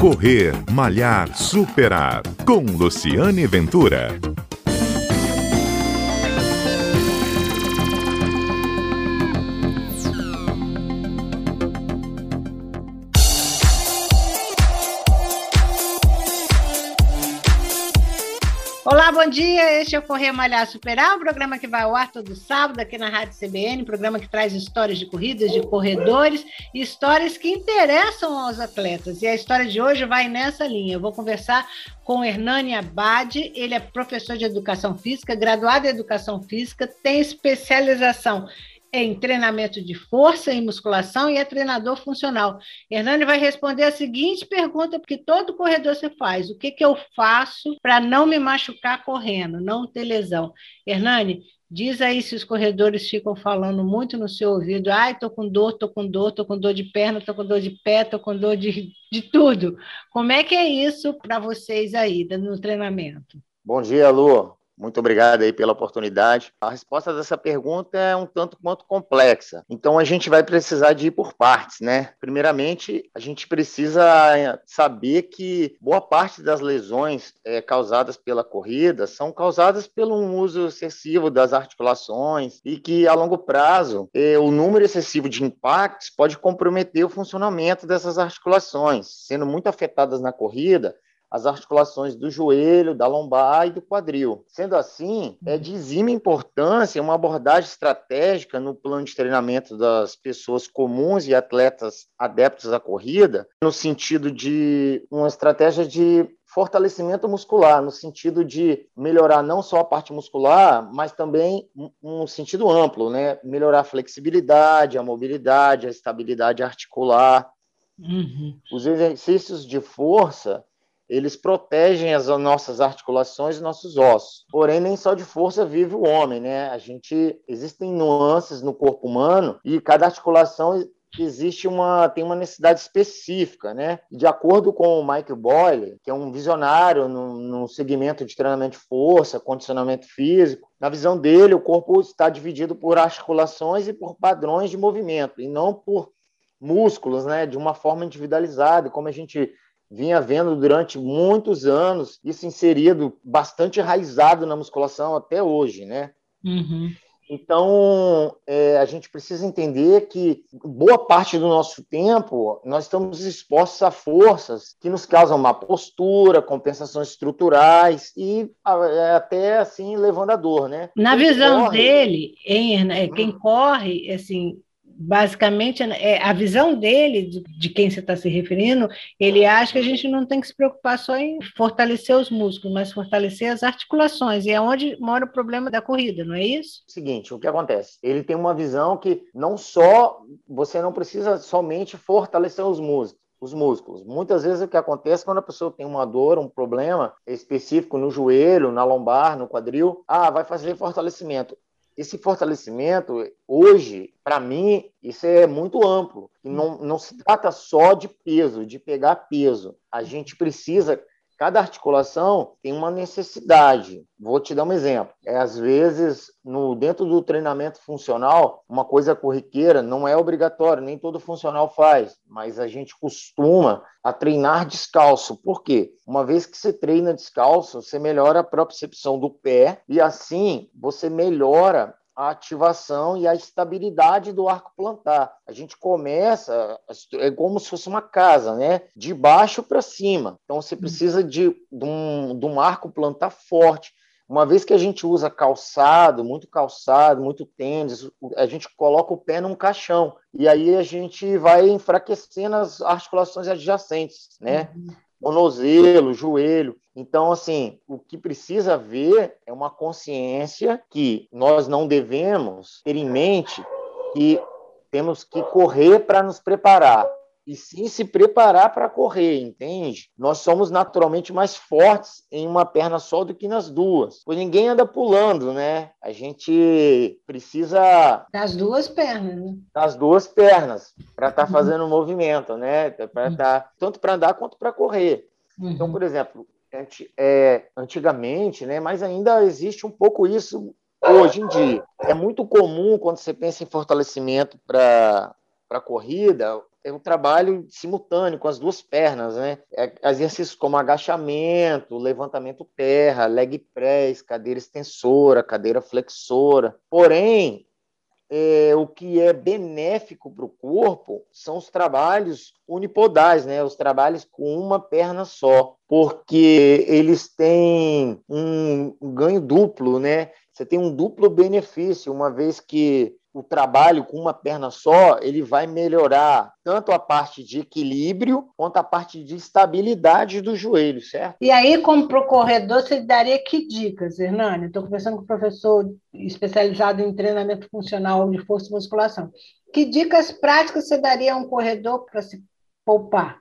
Correr, Malhar, Superar. Com Luciane Ventura. Bom dia. Este é o Correr Malhar Superar, um programa que vai ao ar todo sábado aqui na Rádio CBN, programa que traz histórias de corridas, de corredores e histórias que interessam aos atletas. E a história de hoje vai nessa linha. Eu vou conversar com Hernani Abad, ele é professor de educação física, graduado em educação física, tem especialização em treinamento de força e musculação e é treinador funcional. Hernani vai responder a seguinte pergunta, porque todo corredor você faz: o que, que eu faço para não me machucar correndo, não ter lesão? Hernani, diz aí se os corredores ficam falando muito no seu ouvido: ai, tô com dor, tô com dor, tô com dor de perna, tô com dor de pé, tô com dor de, de tudo. Como é que é isso para vocês aí no treinamento? Bom dia, Lu. Muito obrigado aí pela oportunidade. A resposta dessa pergunta é um tanto quanto complexa. Então a gente vai precisar de ir por partes, né? Primeiramente, a gente precisa saber que boa parte das lesões é, causadas pela corrida são causadas pelo uso excessivo das articulações e que a longo prazo é, o número excessivo de impactos pode comprometer o funcionamento dessas articulações, sendo muito afetadas na corrida as articulações do joelho, da lombar e do quadril. Sendo assim, é de exima importância uma abordagem estratégica no plano de treinamento das pessoas comuns e atletas adeptos à corrida, no sentido de uma estratégia de fortalecimento muscular, no sentido de melhorar não só a parte muscular, mas também um sentido amplo, né? Melhorar a flexibilidade, a mobilidade, a estabilidade articular. Uhum. Os exercícios de força eles protegem as nossas articulações e nossos ossos. Porém, nem só de força vive o homem, né? A gente existem nuances no corpo humano e cada articulação existe uma tem uma necessidade específica, né? De acordo com o Michael Boyle, que é um visionário no, no segmento de treinamento de força, condicionamento físico, na visão dele, o corpo está dividido por articulações e por padrões de movimento, e não por músculos, né? De uma forma individualizada, como a gente vinha vendo durante muitos anos, isso inserido bastante enraizado na musculação até hoje, né? Uhum. Então, é, a gente precisa entender que boa parte do nosso tempo nós estamos expostos a forças que nos causam má postura, compensações estruturais e é, até assim levando a dor, né? Na quem visão corre... dele, em, quem hum. corre, assim, basicamente, é, a visão dele, de, de quem você está se referindo, ele acha que a gente não tem que se preocupar só em fortalecer os músculos, mas fortalecer as articulações, e é onde mora o problema da corrida, não é isso? Seguinte, o que acontece? Ele tem uma visão que não só, você não precisa somente fortalecer os músculos, os músculos. Muitas vezes o que acontece quando a pessoa tem uma dor, um problema específico no joelho, na lombar, no quadril, ah, vai fazer fortalecimento esse fortalecimento, hoje, para mim, isso é muito amplo. Não, não se trata só de peso, de pegar peso. A gente precisa Cada articulação tem uma necessidade. Vou te dar um exemplo. É, às vezes, no dentro do treinamento funcional, uma coisa corriqueira não é obrigatório, nem todo funcional faz, mas a gente costuma a treinar descalço. Por quê? Uma vez que você treina descalço, você melhora a propriocepção do pé e assim você melhora a ativação e a estabilidade do arco plantar. A gente começa, é como se fosse uma casa, né? De baixo para cima. Então você precisa de, de, um, de um arco plantar forte. Uma vez que a gente usa calçado, muito calçado, muito tênis, a gente coloca o pé num caixão. E aí a gente vai enfraquecendo as articulações adjacentes, né? Uhum tornozelo, joelho. Então, assim, o que precisa ver é uma consciência que nós não devemos ter em mente que temos que correr para nos preparar e sim se preparar para correr, entende? Nós somos naturalmente mais fortes em uma perna só do que nas duas, pois ninguém anda pulando, né? A gente precisa das duas pernas, né? Das duas pernas para estar tá fazendo o movimento, né? Para tá, tanto para andar quanto para correr. Uhum. Então, por exemplo, é, antigamente, né? Mas ainda existe um pouco isso hoje em dia. É muito comum quando você pensa em fortalecimento para para corrida, é um trabalho simultâneo com as duas pernas, né? É, exercícios como agachamento, levantamento terra, leg press, cadeira extensora, cadeira flexora. Porém, é, o que é benéfico para o corpo são os trabalhos unipodais, né? Os trabalhos com uma perna só, porque eles têm um ganho duplo, né? Você tem um duplo benefício, uma vez que o trabalho com uma perna só, ele vai melhorar tanto a parte de equilíbrio quanto a parte de estabilidade do joelho, certo? E aí, como para o corredor, você daria que dicas, Hernani? Estou conversando com o professor especializado em treinamento funcional de força e musculação. Que dicas práticas você daria a um corredor para se poupar?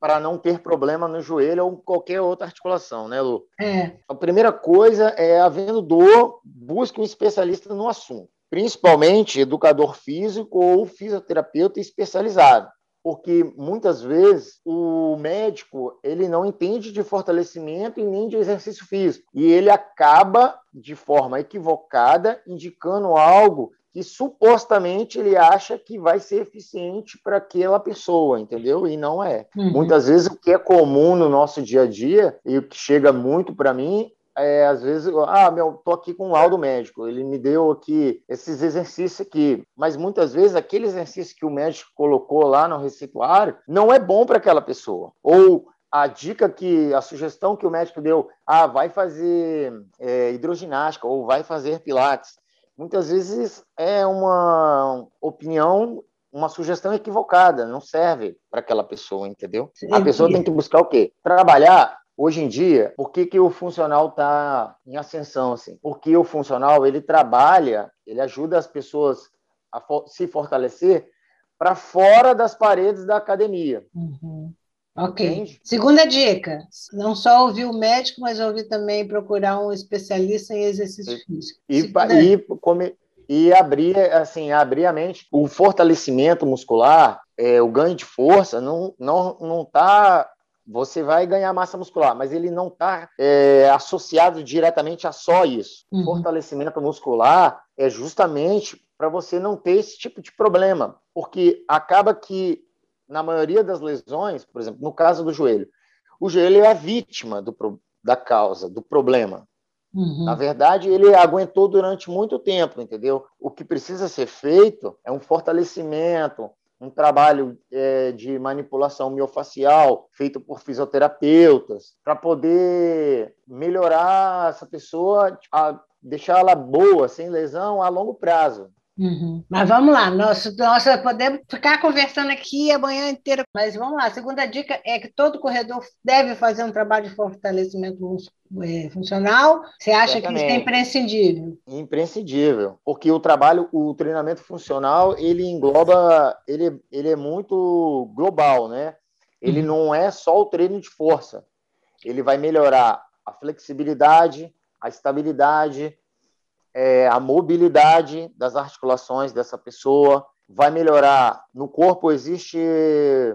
para não ter problema no joelho ou qualquer outra articulação, né, Lu? É. A primeira coisa é, havendo dor, busque um especialista no assunto principalmente educador físico ou fisioterapeuta especializado, porque muitas vezes o médico ele não entende de fortalecimento e nem de exercício físico e ele acaba de forma equivocada indicando algo que supostamente ele acha que vai ser eficiente para aquela pessoa, entendeu? E não é. Uhum. Muitas vezes o que é comum no nosso dia a dia e o que chega muito para mim é, às vezes, ah, meu, tô aqui com um laudo médico, ele me deu aqui esses exercícios aqui, mas muitas vezes aquele exercício que o médico colocou lá no receituário não é bom para aquela pessoa. Ou a dica que, a sugestão que o médico deu, ah, vai fazer é, hidroginástica ou vai fazer pilates, muitas vezes é uma opinião uma sugestão equivocada, não serve para aquela pessoa, entendeu? A pessoa tem que buscar o quê? Trabalhar Hoje em dia, por que, que o funcional está em ascensão? Assim? Porque o funcional ele trabalha, ele ajuda as pessoas a for se fortalecer para fora das paredes da academia. Uhum. Ok. Entende? Segunda dica: não só ouvir o médico, mas ouvir também procurar um especialista em exercício físico. E, e, come, e abrir, assim, abrir a mente. O fortalecimento muscular, é, o ganho de força, não não não está você vai ganhar massa muscular, mas ele não está é, associado diretamente a só isso. Uhum. Fortalecimento muscular é justamente para você não ter esse tipo de problema, porque acaba que na maioria das lesões, por exemplo, no caso do joelho, o joelho é a vítima do, da causa, do problema. Uhum. Na verdade, ele aguentou durante muito tempo, entendeu? O que precisa ser feito é um fortalecimento, um trabalho é, de manipulação miofacial feito por fisioterapeutas para poder melhorar essa pessoa, a, deixá-la boa, sem lesão, a longo prazo. Uhum. Mas vamos lá, nós, nós podemos ficar conversando aqui a manhã inteira, mas vamos lá. A segunda dica é que todo corredor deve fazer um trabalho de fortalecimento é, funcional. Você acha Exatamente. que isso é imprescindível? Imprescindível, porque o trabalho, o treinamento funcional, ele engloba, ele, ele é muito global, né? Ele uhum. não é só o treino de força. Ele vai melhorar a flexibilidade, a estabilidade, é, a mobilidade das articulações dessa pessoa, vai melhorar. No corpo existe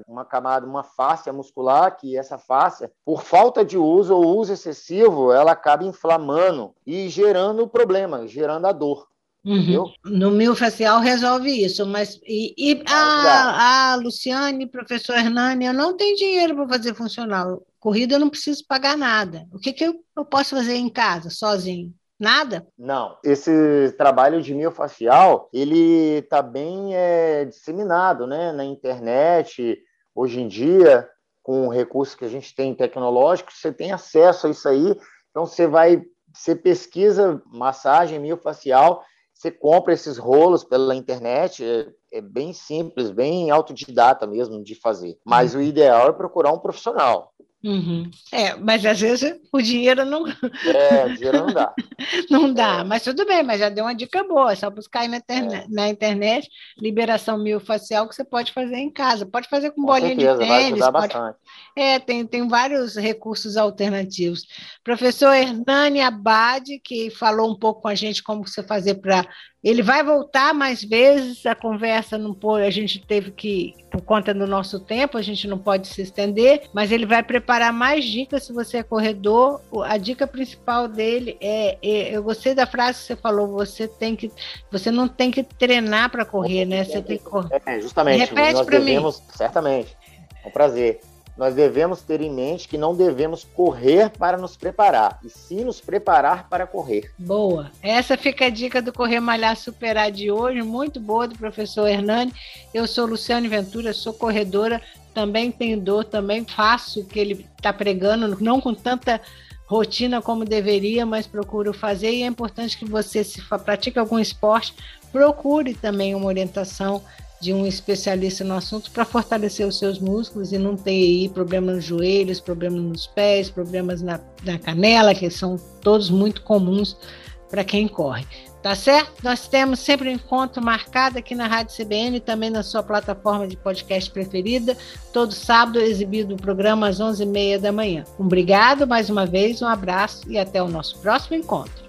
uma camada, uma fáscia muscular, que essa fáscia, por falta de uso ou uso excessivo, ela acaba inflamando e gerando problema, gerando a dor. Uhum. No mil facial resolve isso, mas e, e a, a Luciane, professor Hernani, eu não tenho dinheiro para fazer funcional. Corrida eu não preciso pagar nada. O que, que eu, eu posso fazer em casa, sozinho? Nada? Não. Esse trabalho de miofacial, ele está bem é, disseminado né, na internet. Hoje em dia, com o recurso que a gente tem tecnológico, você tem acesso a isso aí. Então, você vai, você pesquisa massagem miofacial, você compra esses rolos pela internet, é, é bem simples, bem autodidata mesmo de fazer. Mas uhum. o ideal é procurar um profissional. Uhum. É, mas às vezes o dinheiro não. É, o dinheiro não dá. não dá, é. mas tudo bem, mas já deu uma dica boa. É só buscar aí na, internet, é. na internet liberação miofacial que você pode fazer em casa. Pode fazer com, com bolinha certeza, de tênis, pode, É, tem, tem vários recursos alternativos. Professor Hernani Abad, que falou um pouco com a gente como você fazer para. Ele vai voltar mais vezes, a conversa não pôde, a gente teve que, por conta do nosso tempo, a gente não pode se estender, mas ele vai preparar mais dicas se você é corredor. A dica principal dele é, é eu gostei da frase que você falou, você tem que, você não tem que treinar para correr, né? Você tem que correr. É, justamente. Repete para mim. Certamente. É um prazer nós devemos ter em mente que não devemos correr para nos preparar, e sim nos preparar para correr. Boa. Essa fica a dica do Correr Malhar Superar de hoje, muito boa do professor Hernani. Eu sou Luciane Ventura, sou corredora, também tenho dor, também faço o que ele está pregando, não com tanta rotina como deveria, mas procuro fazer e é importante que você, se pratique algum esporte, procure também uma orientação de um especialista no assunto para fortalecer os seus músculos e não ter aí problemas nos joelhos, problemas nos pés, problemas na, na canela, que são todos muito comuns para quem corre. Tá certo? Nós temos sempre um encontro marcado aqui na Rádio CBN também na sua plataforma de podcast preferida, todo sábado exibido o programa às 11h30 da manhã. Obrigado mais uma vez, um abraço e até o nosso próximo encontro.